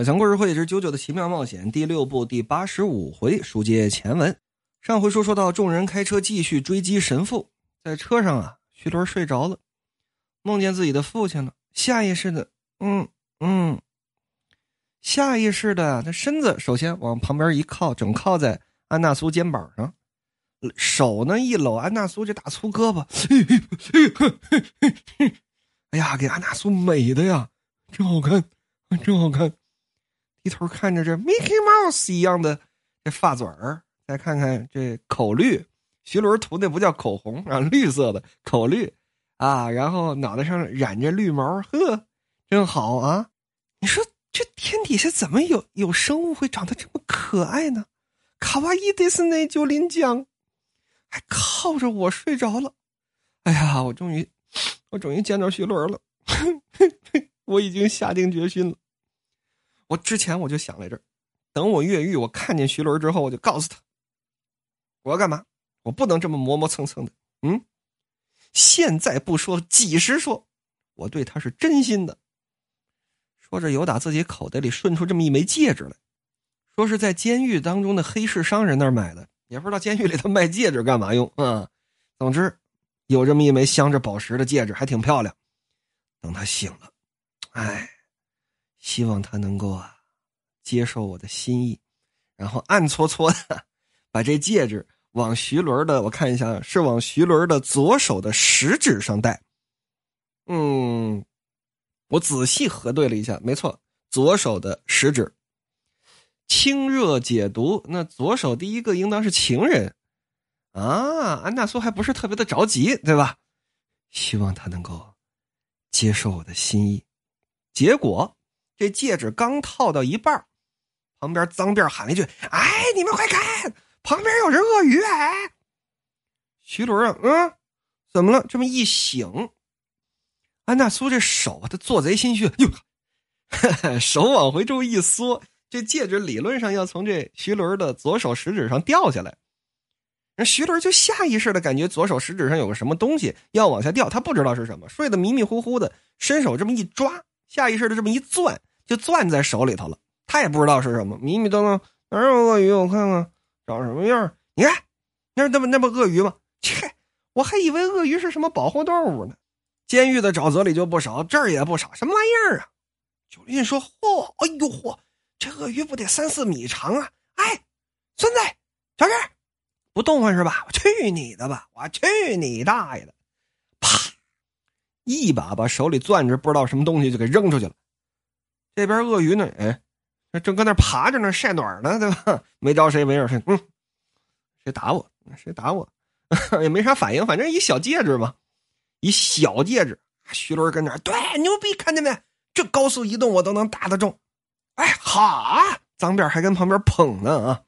小强故事会之《九九的奇妙冒险》第六部第八十五回书接前文。上回书说到，众人开车继续追击神父，在车上啊，徐伦睡着了，梦见自己的父亲了，下意识的，嗯嗯，下意识的，他身子首先往旁边一靠，整靠在安娜苏肩膀上，手呢一搂安娜苏这大粗胳膊，哎呀，给安娜苏美的呀，真好看，真好看。低头看着这 Mickey Mouse 一样的这发嘴儿，再看看这口绿，徐伦涂那不叫口红啊，绿色的口绿啊，然后脑袋上染着绿毛，呵，真好啊！你说这天底下怎么有有生物会长得这么可爱呢？卡哇伊迪斯内就林江，还靠着我睡着了。哎呀，我终于，我终于见到徐伦了，我已经下定决心了。我之前我就想来着，等我越狱，我看见徐伦之后，我就告诉他，我要干嘛？我不能这么磨磨蹭蹭的。嗯，现在不说，几时说？我对他是真心的。说着，有打自己口袋里顺出这么一枚戒指来，说是在监狱当中的黑市商人那儿买的，也不知道监狱里头卖戒指干嘛用啊。总之，有这么一枚镶着宝石的戒指，还挺漂亮。等他醒了，哎。希望他能够啊，接受我的心意，然后暗搓搓的把这戒指往徐伦的，我看一下，是往徐伦的左手的食指上戴。嗯，我仔细核对了一下，没错，左手的食指，清热解毒。那左手第一个应当是情人啊，安娜苏还不是特别的着急，对吧？希望他能够接受我的心意，结果。这戒指刚套到一半旁边脏辫喊了一句：“哎，你们快看，旁边有只鳄鱼！”哎，徐伦啊，嗯，怎么了？这么一醒，安娜苏这手啊，他做贼心虚，哟，手往回这么一缩，这戒指理论上要从这徐伦的左手食指上掉下来。徐伦就下意识的感觉左手食指上有个什么东西要往下掉，他不知道是什么，睡得迷迷糊糊的，伸手这么一抓，下意识的这么一攥。就攥在手里头了，他也不知道是什么，迷迷瞪瞪，哪有鳄鱼？我看看，长什么样？你看，那那不那不鳄鱼吗？切，我还以为鳄鱼是什么保护动物呢。监狱的沼泽里就不少，这儿也不少，什么玩意儿啊？九林说：“嚯，哎呦嚯，这鳄鱼不得三四米长啊！哎，孙子，小志，不动换是吧？我去你的吧！我去你大爷的！啪，一把把手里攥着不知道什么东西就给扔出去了。那边鳄鱼呢？哎，正搁那爬着呢，晒暖呢，对吧？没招谁，没惹谁。嗯，谁打我？谁打我？也没啥反应，反正一小戒指嘛，一小戒指。徐伦跟那对，牛逼，看见没？这高速移动我都能打得中。哎，好啊，脏辫还跟旁边捧呢啊！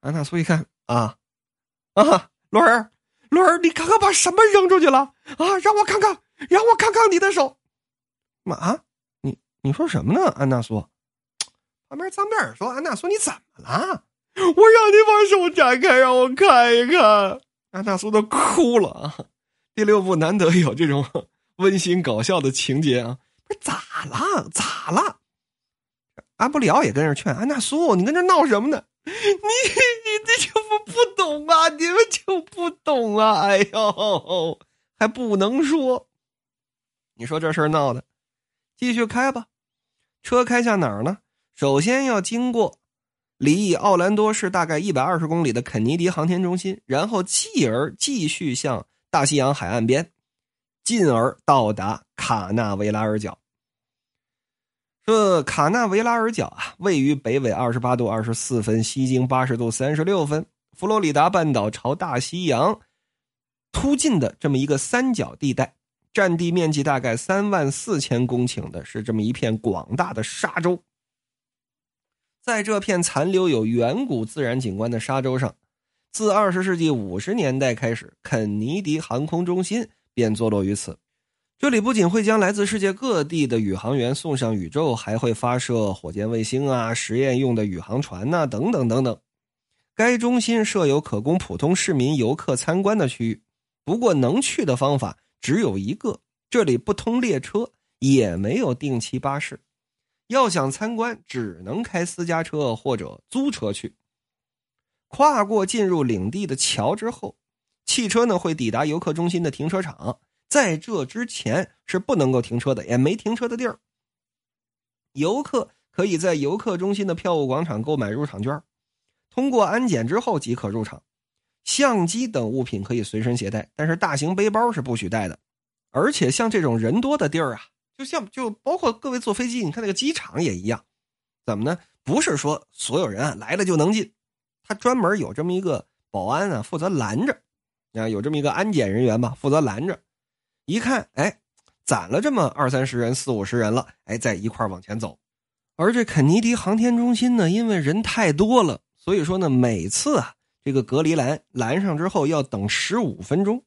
安娜苏一看啊啊，伦儿，伦儿，你刚刚把什么扔出去了啊？让我看看，让我看看你的手。妈。你说什么呢，安娜苏？旁边张贝尔说：“安娜苏，你怎么了？我让你把手展开，让我看一看。”安娜苏都哭了啊！第六部难得有这种 温馨搞笑的情节啊！不是咋了？咋了？安布里奥也跟着劝安娜苏：“你跟这闹什么呢？你你这就不不懂啊！你们就不懂啊！哎呦，还不能说？你说这事儿闹的，继续开吧。”车开向哪儿呢？首先要经过离奥兰多市大概一百二十公里的肯尼迪航天中心，然后继而继续向大西洋海岸边，进而到达卡纳维拉尔角。这卡纳维拉尔角啊，位于北纬二十八度二十四分，西经八十度三十六分，佛罗里达半岛朝大西洋突进的这么一个三角地带。占地面积大概三万四千公顷的，是这么一片广大的沙洲。在这片残留有远古自然景观的沙洲上，自二十世纪五十年代开始，肯尼迪航空中心便坐落于此。这里不仅会将来自世界各地的宇航员送上宇宙，还会发射火箭卫星啊、实验用的宇航船呐等等等等。该中心设有可供普通市民游客参观的区域，不过能去的方法。只有一个，这里不通列车，也没有定期巴士，要想参观，只能开私家车或者租车去。跨过进入领地的桥之后，汽车呢会抵达游客中心的停车场，在这之前是不能够停车的，也没停车的地儿。游客可以在游客中心的票务广场购买入场券，通过安检之后即可入场。相机等物品可以随身携带，但是大型背包是不许带的。而且像这种人多的地儿啊，就像就包括各位坐飞机，你看那个机场也一样，怎么呢？不是说所有人啊来了就能进。他专门有这么一个保安啊，负责拦着，啊，有这么一个安检人员吧，负责拦着。一看，哎，攒了这么二三十人、四五十人了，哎，在一块往前走。而这肯尼迪航天中心呢，因为人太多了，所以说呢，每次啊，这个隔离栏拦上之后要等十五分钟。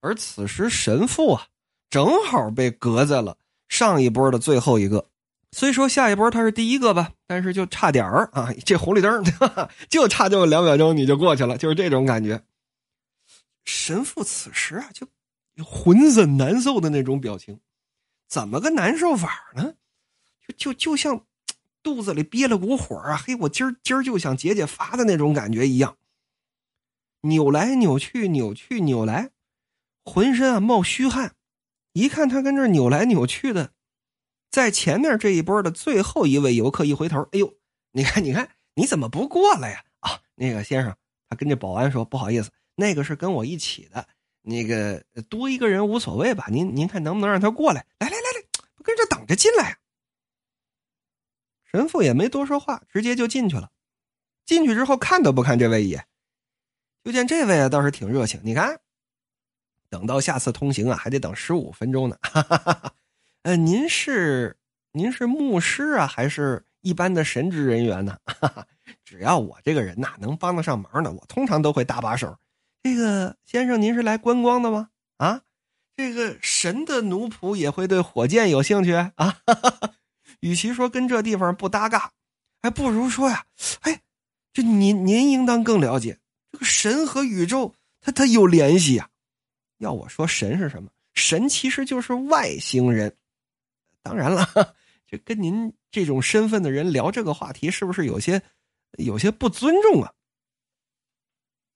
而此时神父啊，正好被隔在了上一波的最后一个。虽说下一波他是第一个吧，但是就差点儿啊！这红绿灯 就差这么两秒钟你就过去了，就是这种感觉。神父此时啊，就浑身难受的那种表情，怎么个难受法呢？就就就像肚子里憋了股火啊！嘿，我今儿今儿就想解解乏的那种感觉一样。扭来扭去，扭去扭来，浑身啊冒虚汗。一看他跟这扭来扭去的。在前面这一波的最后一位游客一回头，哎呦，你看，你看，你怎么不过来呀？啊，那个先生，他跟这保安说：“不好意思，那个是跟我一起的，那个多一个人无所谓吧？您您看能不能让他过来？来来来来，不跟这等着进来啊？”神父也没多说话，直接就进去了。进去之后看都不看这位一眼，就见这位啊倒是挺热情。你看，等到下次通行啊，还得等十五分钟呢。哈哈哈哈呃，您是您是牧师啊，还是一般的神职人员呢？哈 哈只要我这个人呐能帮得上忙的，我通常都会搭把手。这个先生，您是来观光的吗？啊，这个神的奴仆也会对火箭有兴趣啊。哈哈哈与其说跟这地方不搭嘎，还不如说呀，哎，这您您应当更了解这个神和宇宙，它它有联系呀。要我说，神是什么？神其实就是外星人。当然了，这跟您这种身份的人聊这个话题，是不是有些有些不尊重啊？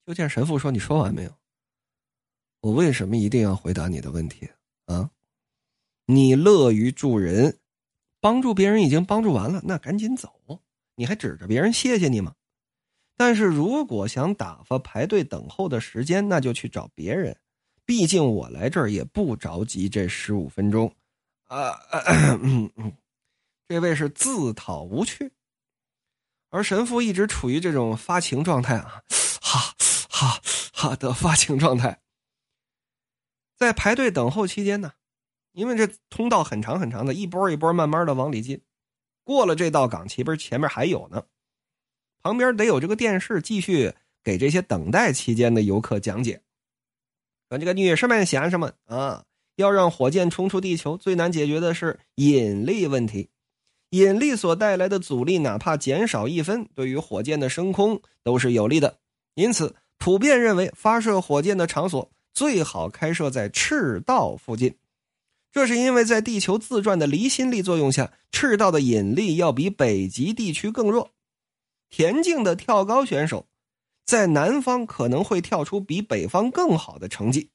就见神父说：“你说完没有？我为什么一定要回答你的问题啊？你乐于助人，帮助别人已经帮助完了，那赶紧走，你还指着别人谢谢你吗？但是如果想打发排队等候的时间，那就去找别人，毕竟我来这儿也不着急，这十五分钟。”啊，这位是自讨无趣，而神父一直处于这种发情状态啊，哈哈哈的发情状态。在排队等候期间呢，因为这通道很长很长的，一波一波慢慢的往里进，过了这道岗，其不是前面还有呢，旁边得有这个电视继续给这些等待期间的游客讲解。说这个女士们、先生们啊。要让火箭冲出地球，最难解决的是引力问题。引力所带来的阻力，哪怕减少一分，对于火箭的升空都是有利的。因此，普遍认为发射火箭的场所最好开设在赤道附近。这是因为在地球自转的离心力作用下，赤道的引力要比北极地区更弱。田径的跳高选手在南方可能会跳出比北方更好的成绩。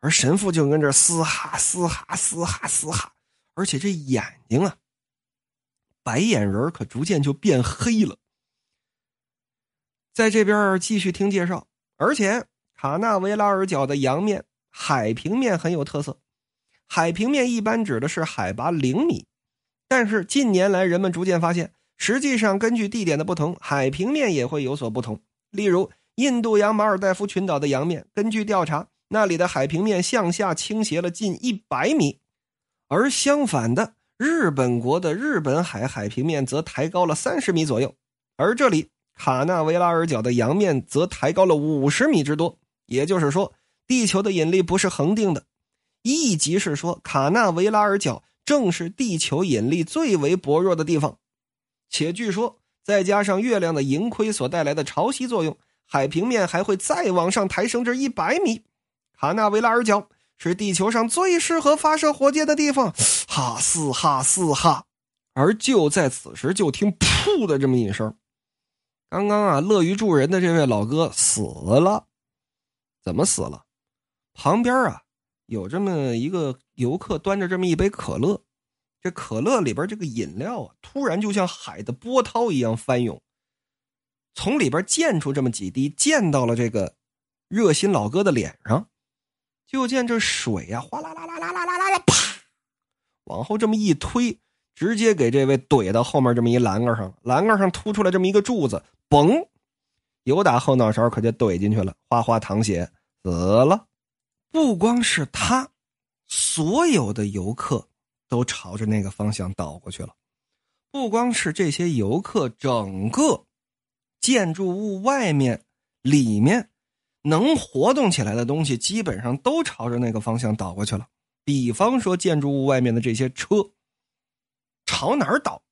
而神父就跟这嘶哈嘶哈嘶哈嘶哈，而且这眼睛啊，白眼仁可逐渐就变黑了。在这边继续听介绍，而且卡纳维拉尔角的洋面海平面很有特色。海平面一般指的是海拔零米，但是近年来人们逐渐发现，实际上根据地点的不同，海平面也会有所不同。例如，印度洋马尔代夫群岛的洋面，根据调查。那里的海平面向下倾斜了近一百米，而相反的，日本国的日本海海平面则抬高了三十米左右，而这里卡纳维拉尔角的洋面则抬高了五十米之多。也就是说，地球的引力不是恒定的，一即是说，卡纳维拉尔角正是地球引力最为薄弱的地方，且据说再加上月亮的盈亏所带来的潮汐作用，海平面还会再往上抬升至一百米。卡纳维拉尔角是地球上最适合发射火箭的地方，哈斯哈斯哈。而就在此时，就听“噗”的这么一声，刚刚啊乐于助人的这位老哥死了。怎么死了？旁边啊有这么一个游客端着这么一杯可乐，这可乐里边这个饮料啊，突然就像海的波涛一样翻涌，从里边溅出这么几滴，溅到了这个热心老哥的脸上。就见这水呀，哗啦啦啦啦啦啦啦，啪，往后这么一推，直接给这位怼到后面这么一栏杆上，栏杆上凸出来这么一个柱子，嘣，有打后脑勺可就怼进去了，哗哗淌血，死了。不光是他，所有的游客都朝着那个方向倒过去了。不光是这些游客，整个建筑物外面、里面。能活动起来的东西，基本上都朝着那个方向倒过去了。比方说，建筑物外面的这些车，朝哪儿倒？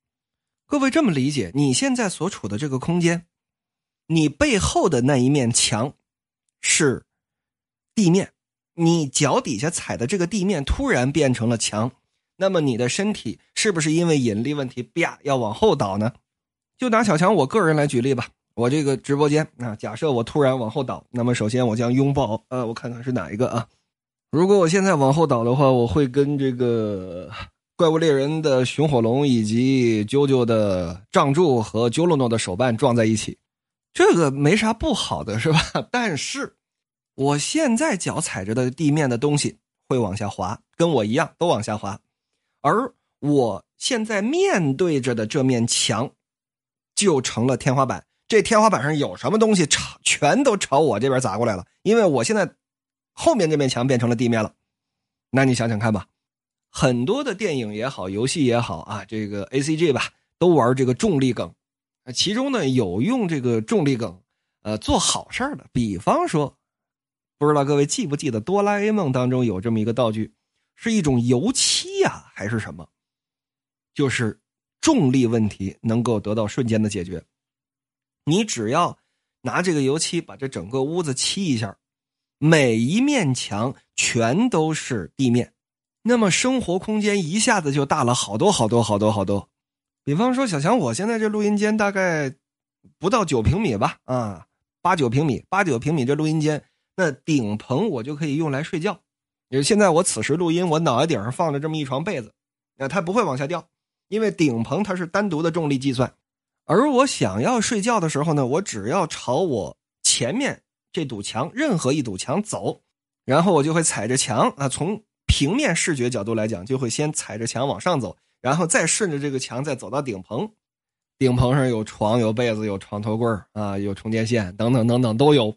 各位这么理解：你现在所处的这个空间，你背后的那一面墙是地面，你脚底下踩的这个地面突然变成了墙，那么你的身体是不是因为引力问题，啪要往后倒呢？就拿小强我个人来举例吧。我这个直播间啊，假设我突然往后倒，那么首先我将拥抱，呃，我看看是哪一个啊？如果我现在往后倒的话，我会跟这个怪物猎人的熊火龙以及啾啾的杖柱和啾洛诺的手办撞在一起，这个没啥不好的是吧？但是我现在脚踩着的地面的东西会往下滑，跟我一样都往下滑，而我现在面对着的这面墙就成了天花板。这天花板上有什么东西朝全都朝我这边砸过来了，因为我现在后面这面墙变成了地面了。那你想想看吧，很多的电影也好，游戏也好啊，这个 A C G 吧，都玩这个重力梗。其中呢有用这个重力梗，呃，做好事的。比方说，不知道各位记不记得《哆啦 A 梦》当中有这么一个道具，是一种油漆呀，还是什么？就是重力问题能够得到瞬间的解决。你只要拿这个油漆把这整个屋子漆一下，每一面墙全都是地面，那么生活空间一下子就大了好多好多好多好多。比方说，小强，我现在这录音间大概不到九平米吧，啊，八九平米，八九平米这录音间，那顶棚我就可以用来睡觉。现在我此时录音，我脑袋顶上放着这么一床被子，那它不会往下掉，因为顶棚它是单独的重力计算。而我想要睡觉的时候呢，我只要朝我前面这堵墙任何一堵墙走，然后我就会踩着墙啊，从平面视觉角度来讲，就会先踩着墙往上走，然后再顺着这个墙再走到顶棚。顶棚上有床、有被子、有床头柜啊，有充电线等等等等都有。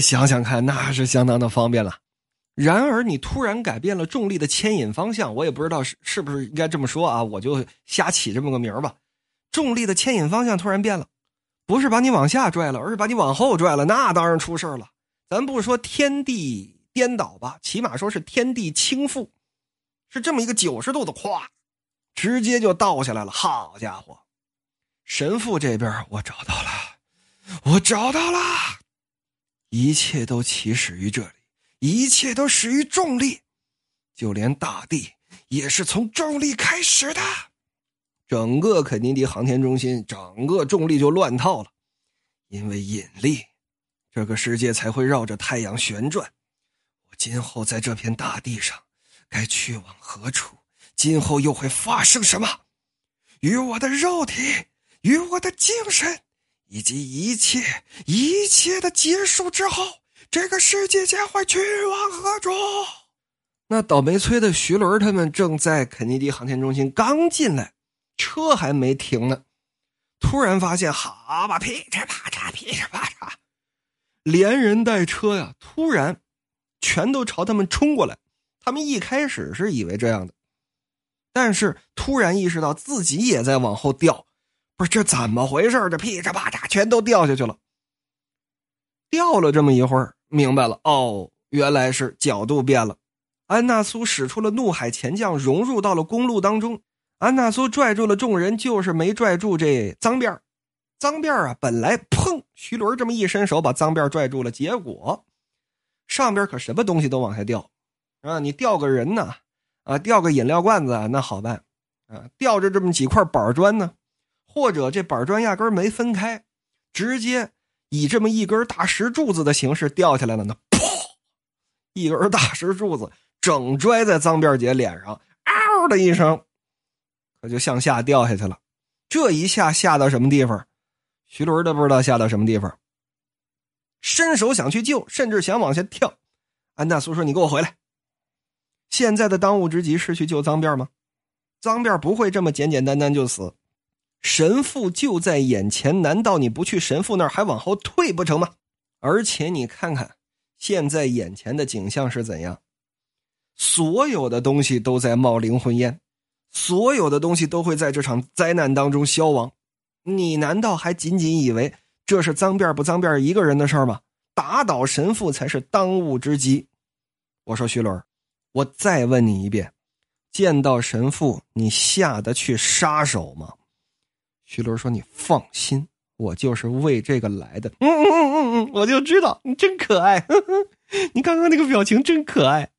想想看，那是相当的方便了。然而，你突然改变了重力的牵引方向，我也不知道是是不是应该这么说啊，我就瞎起这么个名儿吧。重力的牵引方向突然变了，不是把你往下拽了，而是把你往后拽了。那当然出事了。咱不说天地颠倒吧，起码说是天地倾覆，是这么一个九十度的，咵，直接就倒下来了。好家伙，神父这边我找到了，我找到了，一切都起始于这里，一切都始于重力，就连大地也是从重力开始的。整个肯尼迪航天中心，整个重力就乱套了，因为引力，这个世界才会绕着太阳旋转。我今后在这片大地上，该去往何处？今后又会发生什么？与我的肉体，与我的精神，以及一切一切的结束之后，这个世界将会去往何处？那倒霉催的徐伦他们正在肯尼迪航天中心刚进来。车还没停呢，突然发现，好吧，噼里啪嚓，噼里啪嚓，连人带车呀，突然全都朝他们冲过来。他们一开始是以为这样的，但是突然意识到自己也在往后掉，不是这怎么回事？这噼里啪啦全都掉下去了。掉了这么一会儿，明白了，哦，原来是角度变了。安娜苏使出了怒海潜将，融入到了公路当中。安娜苏拽住了众人，就是没拽住这脏辫脏辫啊，本来砰，徐伦这么一伸手把脏辫拽住了，结果上边可什么东西都往下掉啊！你掉个人呢？啊，掉个饮料罐子那好办，啊，吊着这么几块板砖呢，或者这板砖压根没分开，直接以这么一根大石柱子的形式掉下来了呢。噗，一根大石柱子整拽在脏辫姐脸上，嗷的一声，可就向下掉下去了。这一下下到什么地方？徐伦都不知道下到什么地方，伸手想去救，甚至想往下跳。安大苏说：“你给我回来！现在的当务之急是去救脏辫吗？脏辫不会这么简简单单就死。神父就在眼前，难道你不去神父那儿还往后退不成吗？而且你看看现在眼前的景象是怎样？所有的东西都在冒灵魂烟，所有的东西都会在这场灾难当中消亡。你难道还仅仅以为这是脏辫不脏辫一个人的事儿吗？”打倒神父才是当务之急。我说徐伦，我再问你一遍，见到神父你下得去杀手吗？徐伦说：“你放心，我就是为这个来的。”嗯嗯嗯嗯嗯，我就知道你真可爱，你刚刚那个表情真可爱。